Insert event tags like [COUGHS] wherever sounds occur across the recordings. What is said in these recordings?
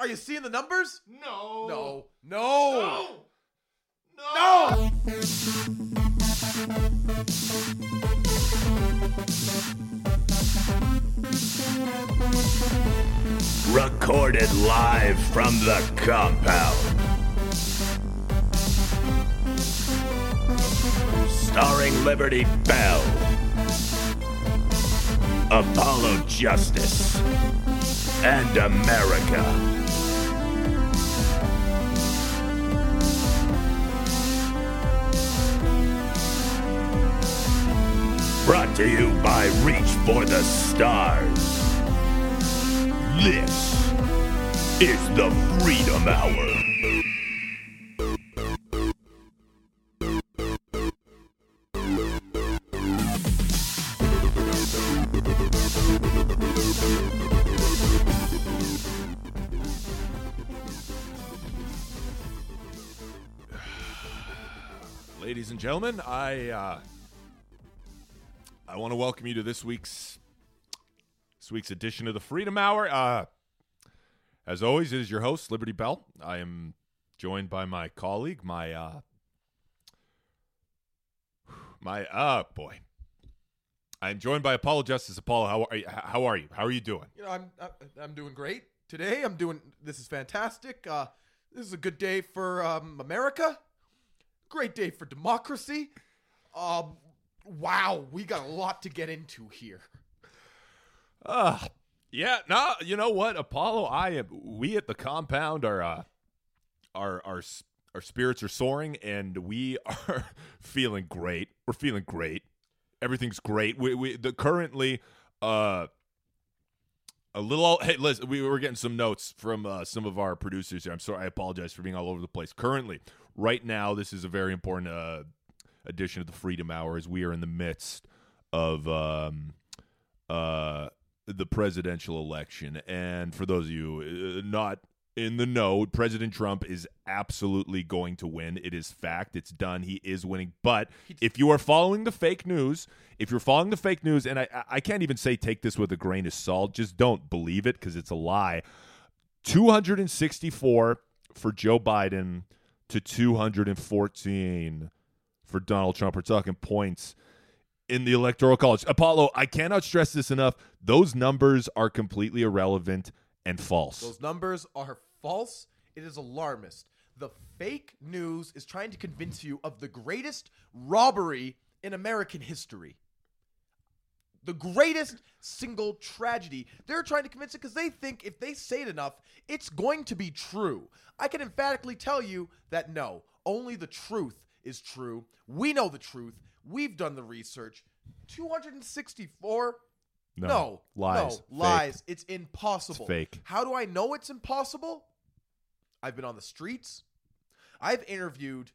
Are you seeing the numbers? No. No. No. No. No. Recorded live from the compound. Starring Liberty Bell, Apollo Justice, and America. Brought to you by Reach for the Stars. This is the Freedom Hour. Ladies and gentlemen, I uh, want to welcome you to this week's this week's edition of the Freedom Hour. Uh, as always, it is your host Liberty Bell. I am joined by my colleague, my uh, my uh boy. I'm joined by Apollo Justice. Apollo, how are you? How are you? How are you doing? You know, I'm I- I'm doing great today. I'm doing. This is fantastic. Uh, this is a good day for um, America. Great day for democracy. Um, wow, we got a lot to get into here. Uh yeah, no, you know what, Apollo, I am we at the compound are uh our our our spirits are soaring and we are [LAUGHS] feeling great. We're feeling great. Everything's great. We we the currently uh a little hey listen we were getting some notes from uh, some of our producers here i'm sorry i apologize for being all over the place currently right now this is a very important uh, edition of the freedom hour as we are in the midst of um, uh, the presidential election. And for those of you uh, not in the know president trump is absolutely going to win. It is fact. It's done. He is winning. But if you are following the fake news if you're following the fake news and i i can't even say take this with a grain of salt. Just don't believe it because it's a lie. 264 for joe biden to 214 for donald trump we're talking points in the electoral college apollo i cannot stress this enough those numbers are completely irrelevant and false Those numbers are false. It is alarmist. The fake news is trying to convince you of the greatest robbery in American history. The greatest single tragedy. They're trying to convince it because they think if they say it enough, it's going to be true. I can emphatically tell you that no, only the truth is true. We know the truth. We've done the research. 264 No. no, Lies. No, lies. It's impossible. It's fake. How do I know it's impossible? I've been on the streets. I've interviewed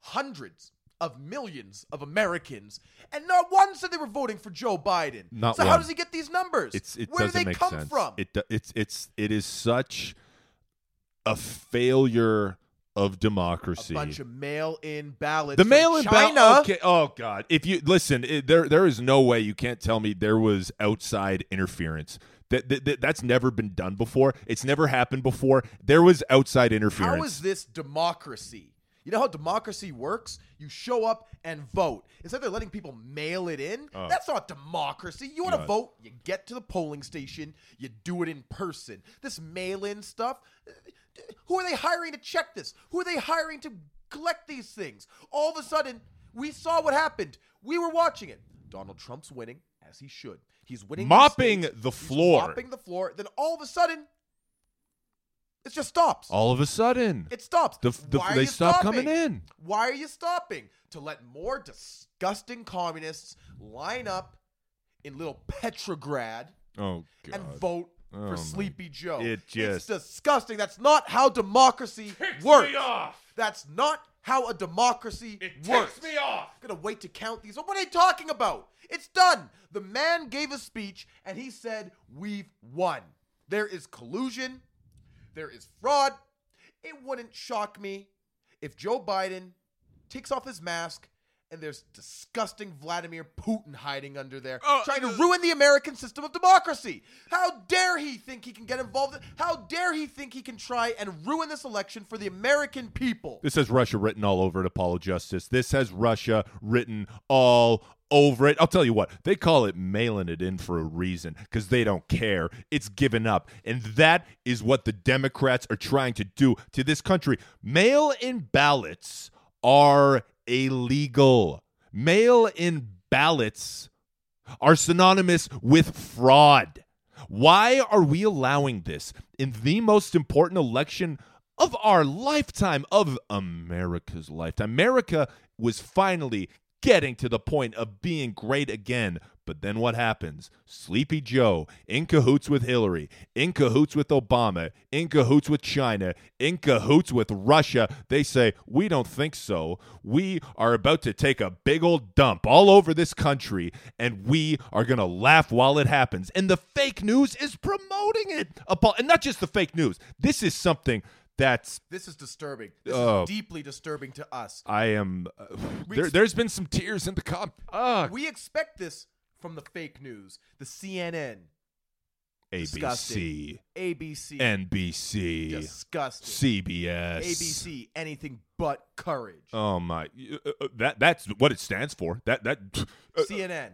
hundreds of millions of Americans, and not one said they were voting for Joe Biden. Not so how does he get these numbers? It's it Where do they come sense. from? It it's it's it is such a failure of democracy. a bunch of mail-in ballots. the mail-in China. ballot. Okay. Oh God. If you listen, it, there there is no way you can't tell me there was outside interference. That, that, that that's never been done before. It's never happened before. There was outside interference. How is this democracy? You know how democracy works? You show up and vote. Instead, they're letting people mail it in. Oh. That's not democracy. You want to vote? You get to the polling station. You do it in person. This mail-in stuff. Who are they hiring to check this? Who are they hiring to collect these things? All of a sudden, we saw what happened. We were watching it. Donald Trump's winning, as he should. He's winning. Mopping the He's floor. mopping the floor. Then all of a sudden, it just stops. All of a sudden, It stops. The- the- Why are they you stop stopping? coming in. Why are you stopping? To let more disgusting communists line up in little Petrograd oh God. and vote Oh, for Sleepy Joe. It it's disgusting. That's not how democracy works. me off. That's not how a democracy It works. ticks me off. I'm gonna wait to count these. What are you talking about? It's done. The man gave a speech and he said, We've won. There is collusion, there is fraud. It wouldn't shock me if Joe Biden takes off his mask and there's disgusting Vladimir Putin hiding under there, Oh, trying to uh, ruin the American system of democracy. How dare he think he can get involved? How dare he think he can try and ruin this election for the American people? This has Russia written all over it, Apollo Justice. This has Russia written all over it. I'll tell you what, they call it mailing it in for a reason because they don't care. It's given up. And that is what the Democrats are trying to do to this country. Mail in ballots are illegal. Mail in ballots are synonymous with fraud. Why are we allowing this in the most important election of our lifetime, of America's lifetime? America was finally getting to the point of being great again. But then what happens? Sleepy Joe, in cahoots with Hillary, in cahoots with Obama, in cahoots with China, in cahoots with Russia. They say, We don't think so. We are about to take a big old dump all over this country, and we are going to laugh while it happens. And the fake news is promoting it. And not just the fake news. This is something that's This is disturbing. This Oh. is deeply disturbing to us. I am. Uh, there, there's been some tears in the comp. Uh, We expect this from the fake news, the CNN, ABC, ABC, NBC, disgusting, CBS, ABC, anything but courage. Oh my! uh, uh, That that's what it stands for. That that uh, CNN,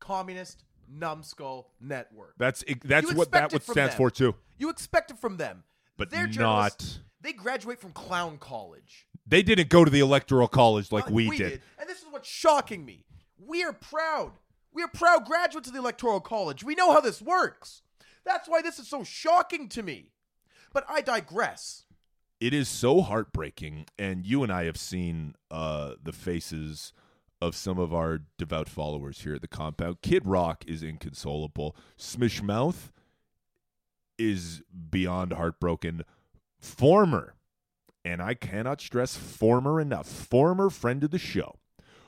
Communist Numbskull Network. that's that's what that what stands them. for too. You expect it from them, But they're not- They graduate from clown college. They didn't go to the electoral college like Uh, we, did. And this is what's shocking me. We are proud. We are proud graduates of the electoral college. We know how this works. That's why this is so shocking to me. But I digress. It is so heartbreaking, and you and I have seen uh, the faces of some of our devout followers here at the compound. Kid Rock is inconsolable. Smash Mouth is beyond heartbroken. Former, and I cannot stress former enough, former friend of the show,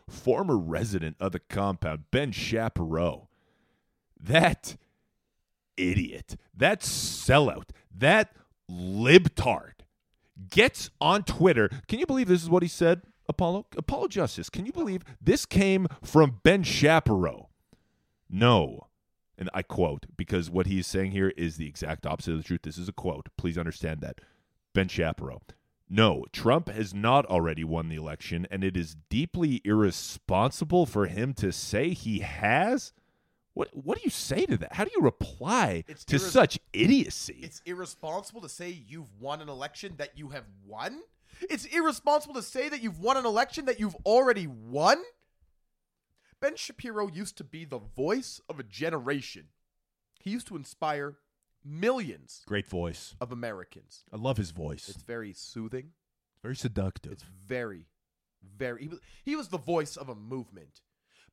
former resident of the compound, Ben Shapiro. That idiot, that sellout, that libtard gets on Twitter. Can you believe this is what he said, Apollo? Apollo Justice, can you believe this came from Ben Shapiro? No. And I quote, because what he is saying here is the exact opposite of the truth. This is a quote. Please understand that. Ben Shapiro. No, Trump has not already won the election, and it is deeply irresponsible for him to say he has. What what do you say to that? How do you reply It's to irres- such idiocy? It's irresponsible to say you've won an election that you have won. It's irresponsible to say that you've won an election that you've already won. Ben Shapiro used to be the voice of a generation. He used to inspire millions Great voice. of Americans. I love his voice. It's very soothing. very seductive. It's very, very. He was, he was the voice of a movement.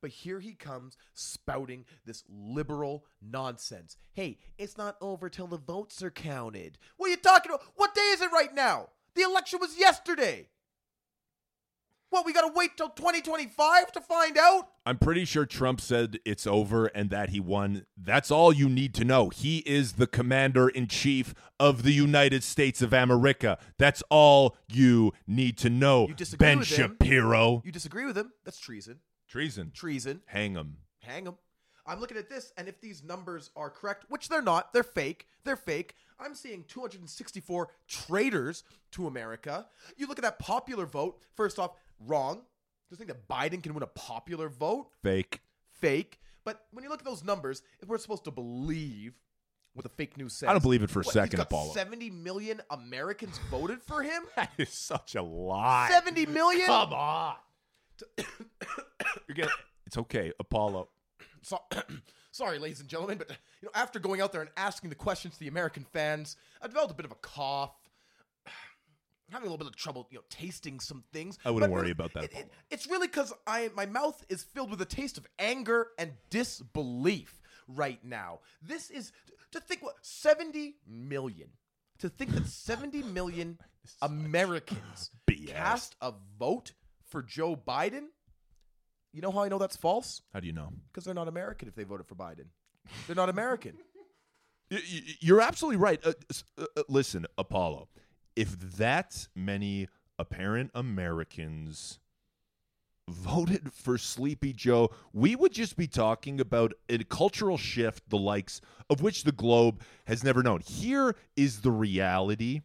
But here he comes spouting this liberal nonsense. Hey, it's not over till the votes are counted. What are you talking about? What day is it right now? The election was yesterday. What, we gotta wait till 2025 to find out? I'm pretty sure Trump said it's over and that he won. That's all you need to know. He is the commander in chief of the United States of America. That's all you need to know. You disagree ben with him? Shapiro. You disagree with him? That's treason. Treason. Treason. Hang him. hang him. I'm looking at this, and if these numbers are correct, which they're not, they're fake. They're fake. I'm seeing 264 traitors to America. You look at that popular vote. First off, wrong. Just think that Biden can win a popular vote. Fake. Fake. But when you look at those numbers, if we're supposed to believe what the fake news says, I don't believe it for a what, second, he's got Apollo. 70 million Americans voted for him. [LAUGHS] That is such a lie. 70 million. Come on. [COUGHS] You're gonna, it's okay, Apollo. so, [COUGHS] sorry, ladies and gentlemen, but you know, after going out there and asking the questions to the American fans, I developed a bit of a cough. Having a little bit of trouble, you know, tasting some things. I wouldn't But worry about that, it- it- it's really because I my mouth is filled with a taste of anger and disbelief right now. This is to think what seventy million. To think that seventy [LAUGHS] million Americans [LAUGHS] cast a vote for Joe Biden. You know how I know that's false? How do you know? Because they're not American if they voted for Biden. They're not American. [LAUGHS] You're absolutely right. Uh, uh, uh, listen, Apollo, if that many apparent Americans voted for Sleepy Joe, we would just be talking about a cultural shift the likes of which the globe has never known. Here is the reality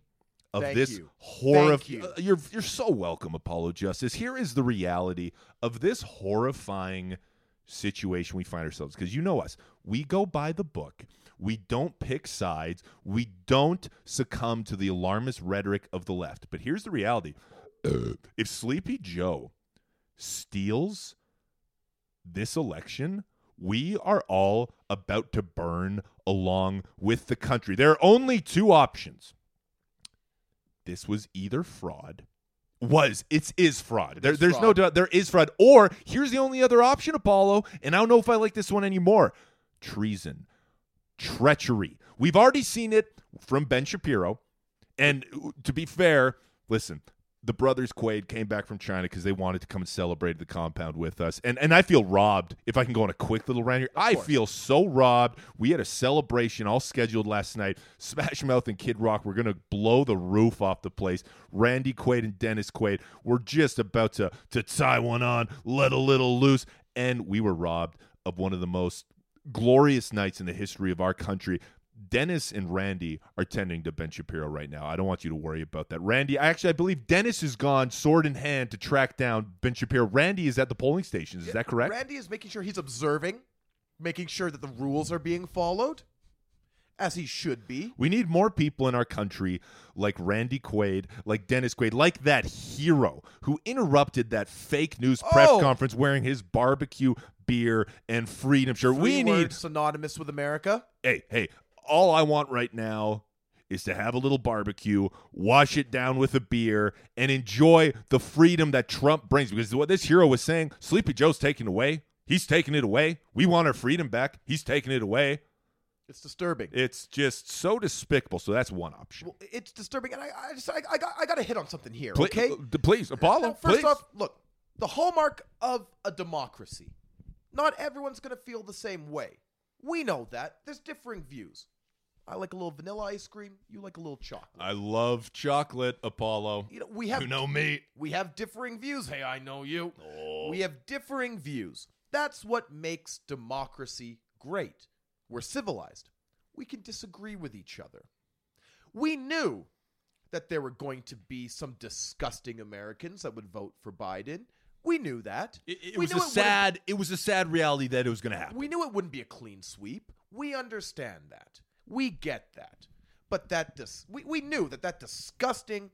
of Thank this you. horror. Thank you. Uh, you're you're so welcome, Apollo Justice. Here is the reality of this horrifying situation we find ourselves because you know us. We go by the book. We don't pick sides. We don't succumb to the alarmist rhetoric of the left. But here's the reality. if Sleepy Joe steals this election, we are all about to burn along with the country. There are only two options. This was either fraud. Was it's is fraud. There, is there's no doubt there is fraud. Or here's the only other option, Apollo, and I don't know if I like this one anymore. Treason, treachery. We've already seen it from Ben Shapiro. And to be fair, listen, the brothers Quaid came back from China because they wanted to come and celebrate the compound with us. And and I feel robbed. If I can go on a quick little rant here, I course. feel so robbed. We had a celebration all scheduled last night. Smash Mouth and Kid Rock were gonna blow the roof off the place. Randy Quaid and Dennis Quaid were just about to to tie one on, let a little loose, and we were robbed of one of the most glorious nights in the history of our country. Dennis and Randy are tending to Ben Shapiro right now. I don't want you to worry about that. Randy, actually, I believe Dennis is gone sword in hand to track down Ben Shapiro. Randy is at the polling stations. Is that correct? Randy is making sure he's observing, making sure that the rules are being followed, as he should be. We need more people in our country like Randy Quaid, like Dennis Quaid, like that hero who interrupted that fake news press Oh! conference wearing his barbecue beer and freedom shirt. Three we need synonymous with America. hey, hey, all I want right now is to have a little barbecue, wash it down with a beer, and enjoy the freedom that Trump brings. Because what this hero was saying, Sleepy Joe's taking away. He's taking it away. We want our freedom back. He's taking it away. It's disturbing. It's just so despicable. So that's one option. Well, it's disturbing, and I, I just, I, I got, I got to hit on something here. Pl- okay. uh, please, Apollo. First please. off, look, the hallmark of a democracy. Not everyone's going to feel the same way. We know that. There's differing views. I like a little vanilla ice cream. You like a little chocolate. I love chocolate, Apollo. you know, we have You know me. we have differing views. Hey, I know you. Oh. We have differing views. That's what makes democracy great. We're civilized. We can disagree with each other. We knew that there were going to be some disgusting Americans that would vote for Biden. We knew that. It, it was a wouldn't- sad. It was a sad reality that it was going to happen. We knew it wouldn't be a clean sweep. We understand that. We get that. But that dis- we, we knew that that disgusting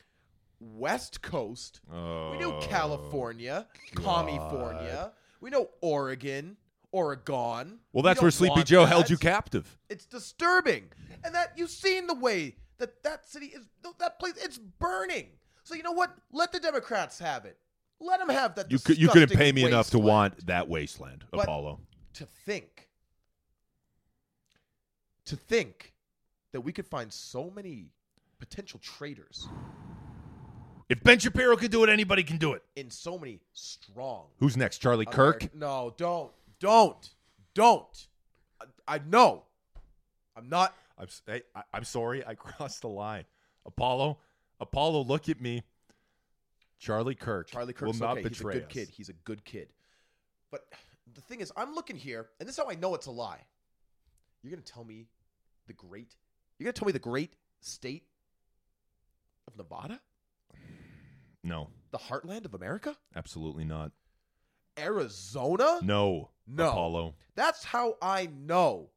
West Coast. we knew Oh, California, California. We know Oregon, Oregon. Well, We that's where Sleepy Joe held you captive. It's disturbing, and that you've seen the way that that city is. That place, it's burning. So you know what? Let the Democrats have it. Let them have that. You could, you couldn't pay me enough to want that wasteland, But- Apollo. to think to think that we could find so many potential traitors If Ben Shapiro can do it, anybody can do it. in so many strong Who's next? Charlie Kirk? No don't don't don't I, I know i'm not I'm s- hey, I, I'm sorry, I [LAUGHS] crossed the line. Apollo, Apollo, look at me. Charlie Kirk. charlie Kirk will not okay he's a betray good us. kid he's a good kid but the thing is i'm looking here and this is how i know it's a lie you're gonna tell me the great you're gonna tell me the great state of nevada No, the heartland of america absolutely not. arizona No, No. Apollo. That's how I know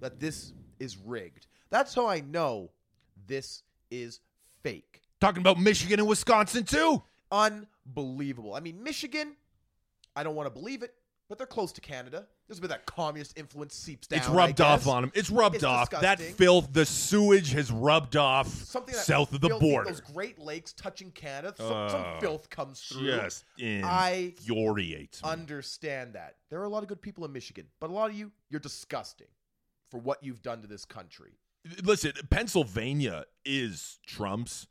that this is rigged. That's how I know this is fake. Talking about Michigan and Wisconsin too. Unbelievable. I mean, Michigan, I don't want to believe it, but they're close to Canada. There's a bit of that communist influence seeps down. it's rubbed off on them. It's rubbed It's off. That filth, the sewage has rubbed off Something that south of the filthy- border. Those Great Lakes touching Canada. Some, some Uh, filth comes through. Just I infuriates me. understand that. There are a lot of good people in Michigan, but a lot of you, you're disgusting for what you've done to this country. Listen, Pennsylvania is Trump's.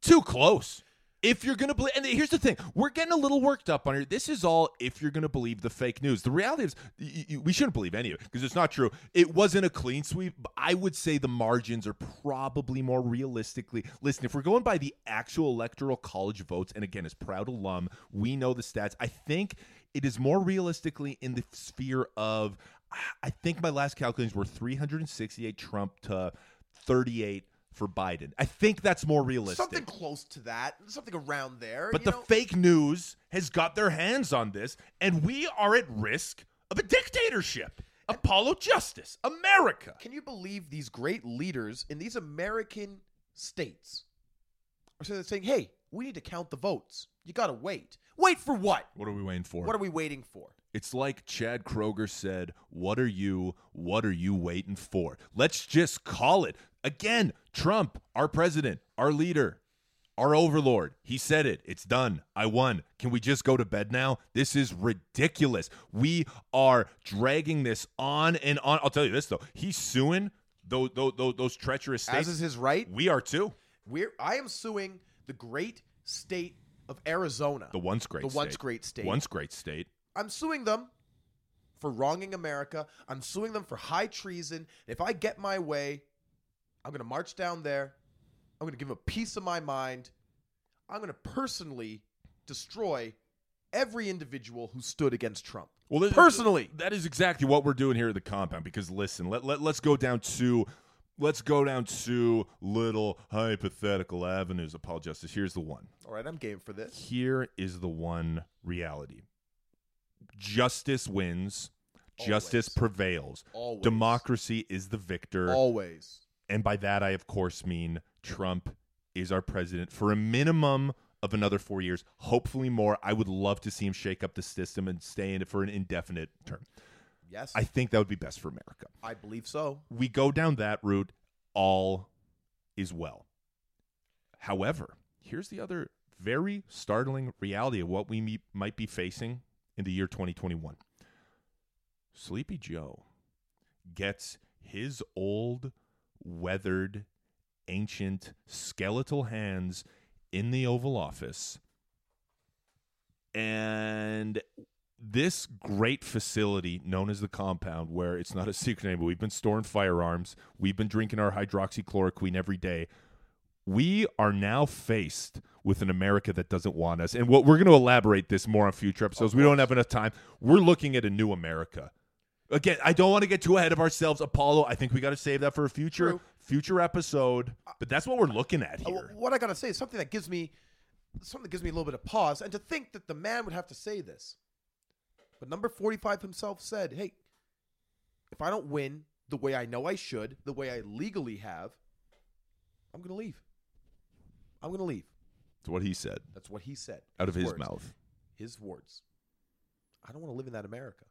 Too close. If you're going to believe, and here's the thing, we're getting a little worked up on here. This is all if you're going to believe the fake news. The reality is, y- y- we shouldn't believe any of it because it's not true. It wasn't a clean sweep. I would say the margins are probably more realistically. Listen, if we're going by the actual electoral college votes, and again, as proud alum, we know the stats. I think it is more realistically in the sphere of. I think my last calculations were 368 Trump to 38 for Biden. I think that's more realistic. Something close to that, something around there. But the know? fake news has got their hands on this, and we are at risk of a dictatorship. Apollo Justice, America. Can you believe these great leaders in these American states are saying- saying, "Hey, we need to count the votes. You got to wait. Wait for what? What are we waiting for? What are we waiting for?" It's like Chad Kroeger said, What are you, what are you waiting for? Let's just call it. Again, Trump, our president, our leader, our overlord. He said it. It's done. I won. Can we just go to bed now? This is ridiculous. We are dragging this on and on. I'll tell you this, though. He's suing those, those, those treacherous states. As is his right. we are too. We're I am suing the great state of Arizona. The once great state. The state. once great state. Once great state. I'm suing them for wronging America. I'm suing them for high treason. If I get my way, I'm going to march down there. I'm going to give a piece of my mind. I'm going to personally destroy every individual who stood against Trump. Well, this- Personally. that is exactly what we're doing here at the compound. Because listen, let, let let's go down to let's go down to little hypothetical avenues Apollo Justice. Here's the one. All right, I'm game for this. Here is the one reality. Justice wins. Justice prevails. Always. Democracy is the victor. Always. And by that, I, of course, mean Trump is our president for a minimum of another four years, hopefully more. I would love to see him shake up the system and stay in it for an indefinite term. Yes. I think that would be best for America. I believe so. We go down that route, all is well. However, here's the other very startling reality of what we me- might be facing in the year 2021. Sleepy Joe gets his old, weathered, ancient, skeletal hands in the Oval Office. And this great facility known as the compound, where it's not a secret anymore, we've been storing firearms, we've been drinking our hydroxychloroquine every day. We are now faced with an America that doesn't want us. And what we're going to elaborate this more on future episodes. We don't have enough time. We're looking at a new America. Again, I don't want to get too ahead of ourselves, Apollo. I think we got to save that for a future True. future episode. But that's what we're looking at Uh, here. What I gotta say is something that gives me something that gives me a little bit of pause, and to think that the man would have to say this. But number forty-five himself said, "Hey, if I don't win the way I know I should, the way I legally have, I'm gonna leave. I'm gonna leave." That's what he said That's what he said out of his words. mouth. His words. I don't want to live in that America.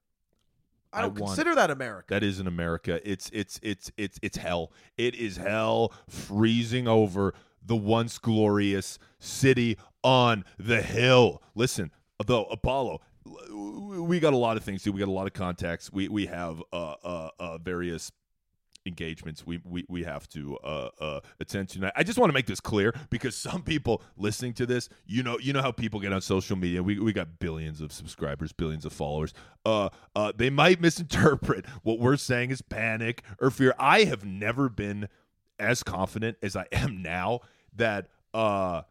I I don't want- consider that America. That is in America. It's it's it's it's it's hell. It is hell freezing over the once glorious city on the hill. Listen, though Apollo, we got a lot of things. to do. We got a lot of contacts. We we have uh uh, uh various engagements we we, we have to uh, uh, attend to. I just want to make this clear because some people listening to this, you know, you know how people get on social media. We we got billions of subscribers, billions of followers. Uh, uh, they might [LAUGHS] misinterpret what we're saying as panic or fear. I have never been as confident as I am now that uh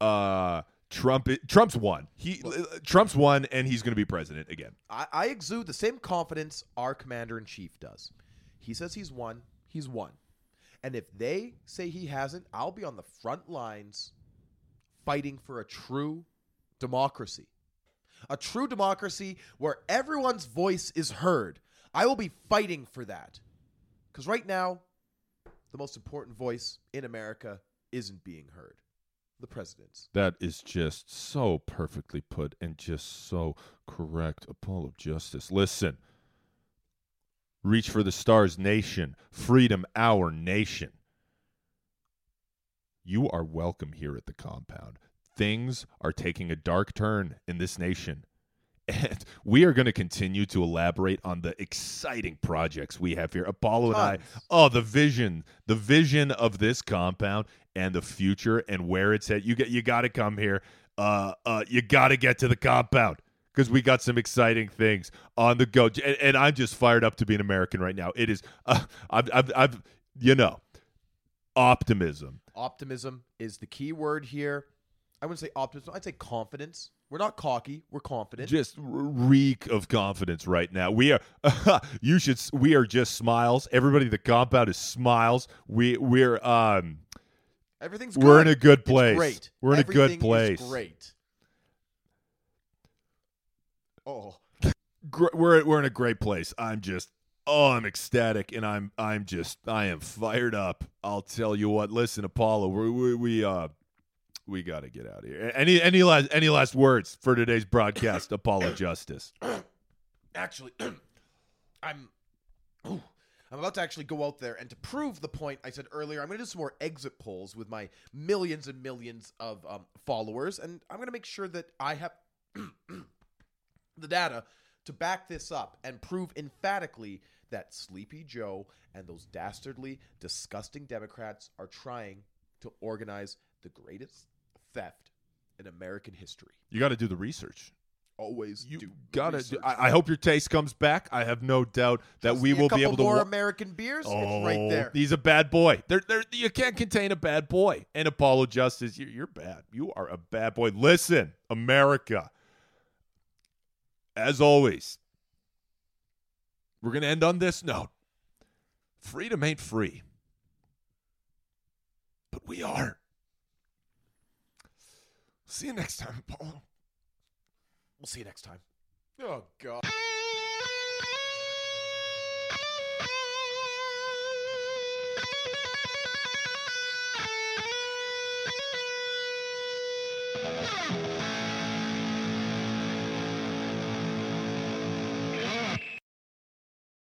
uh Trump Trump's won. He Trump's won and he's going to be president again. I, I exude the same confidence our commander in chief does. He says he's won, he's won. And if they say he hasn't, I'll be on the front lines fighting for a true democracy. A true democracy where everyone's voice is heard. I will be fighting for that. Because right now, the most important voice in America isn't being heard the president's. That is just so perfectly put and just so correct. Apollo Justice. Listen. Reach for the stars, nation. Freedom, our nation. You are welcome here at the compound. Things are taking a dark turn in this nation. and we are going to continue to elaborate on the exciting projects we have here. Apollo and I, oh, the vision, the vision of this compound and the future and where it's at. You get, you got to come here. Uh, uh, you got to get to the compound because we got some exciting things on the go. And, and I'm just fired up to be an American right now. It is, uh, I've, I've, I've, you know, optimism. Optimism is the key word here. I wouldn't say optimism. I'd say confidence. We're not cocky. We're confident. just reek of confidence right now. We are [LAUGHS] you should we are just smiles. Everybody the compound is smiles. We we're um Everything's we're good. in a good It's place. great. We're in a good place. Great. Oh, we're we're in a great place. I'm just oh, I'm ecstatic and I'm I'm just I am fired up. I'll tell you what. Listen, Apollo, we we, we uh we got to get out of here. Any any last any last words for today's broadcast, [COUGHS] Apollo Justice? actually, [CLEARS THROAT] I'm. ooh, I'm about to actually go out there and to prove the point I said earlier, I'm going to do some more exit polls with my millions and millions of um, followers, and I'm going to make sure that I have [CLEARS THROAT] the data to back this up and prove emphatically that Sleepy Joe and those dastardly, disgusting Democrats are trying to organize the greatest theft in American history. You got to do the research. Always You do got to. research. I, I hope your taste comes back. I have no doubt that Just we need a will be couple able to. more wa- American beers. oh, it's right oh, there. He's a bad boy. There, there. You can't contain a bad boy. And Apollo Justice, you're, you're bad. You are a bad boy. Listen, America. As always, we're gonna end on this note. Freedom ain't free, but we are. See you next time, Paul. We'll see you next time. Oh God.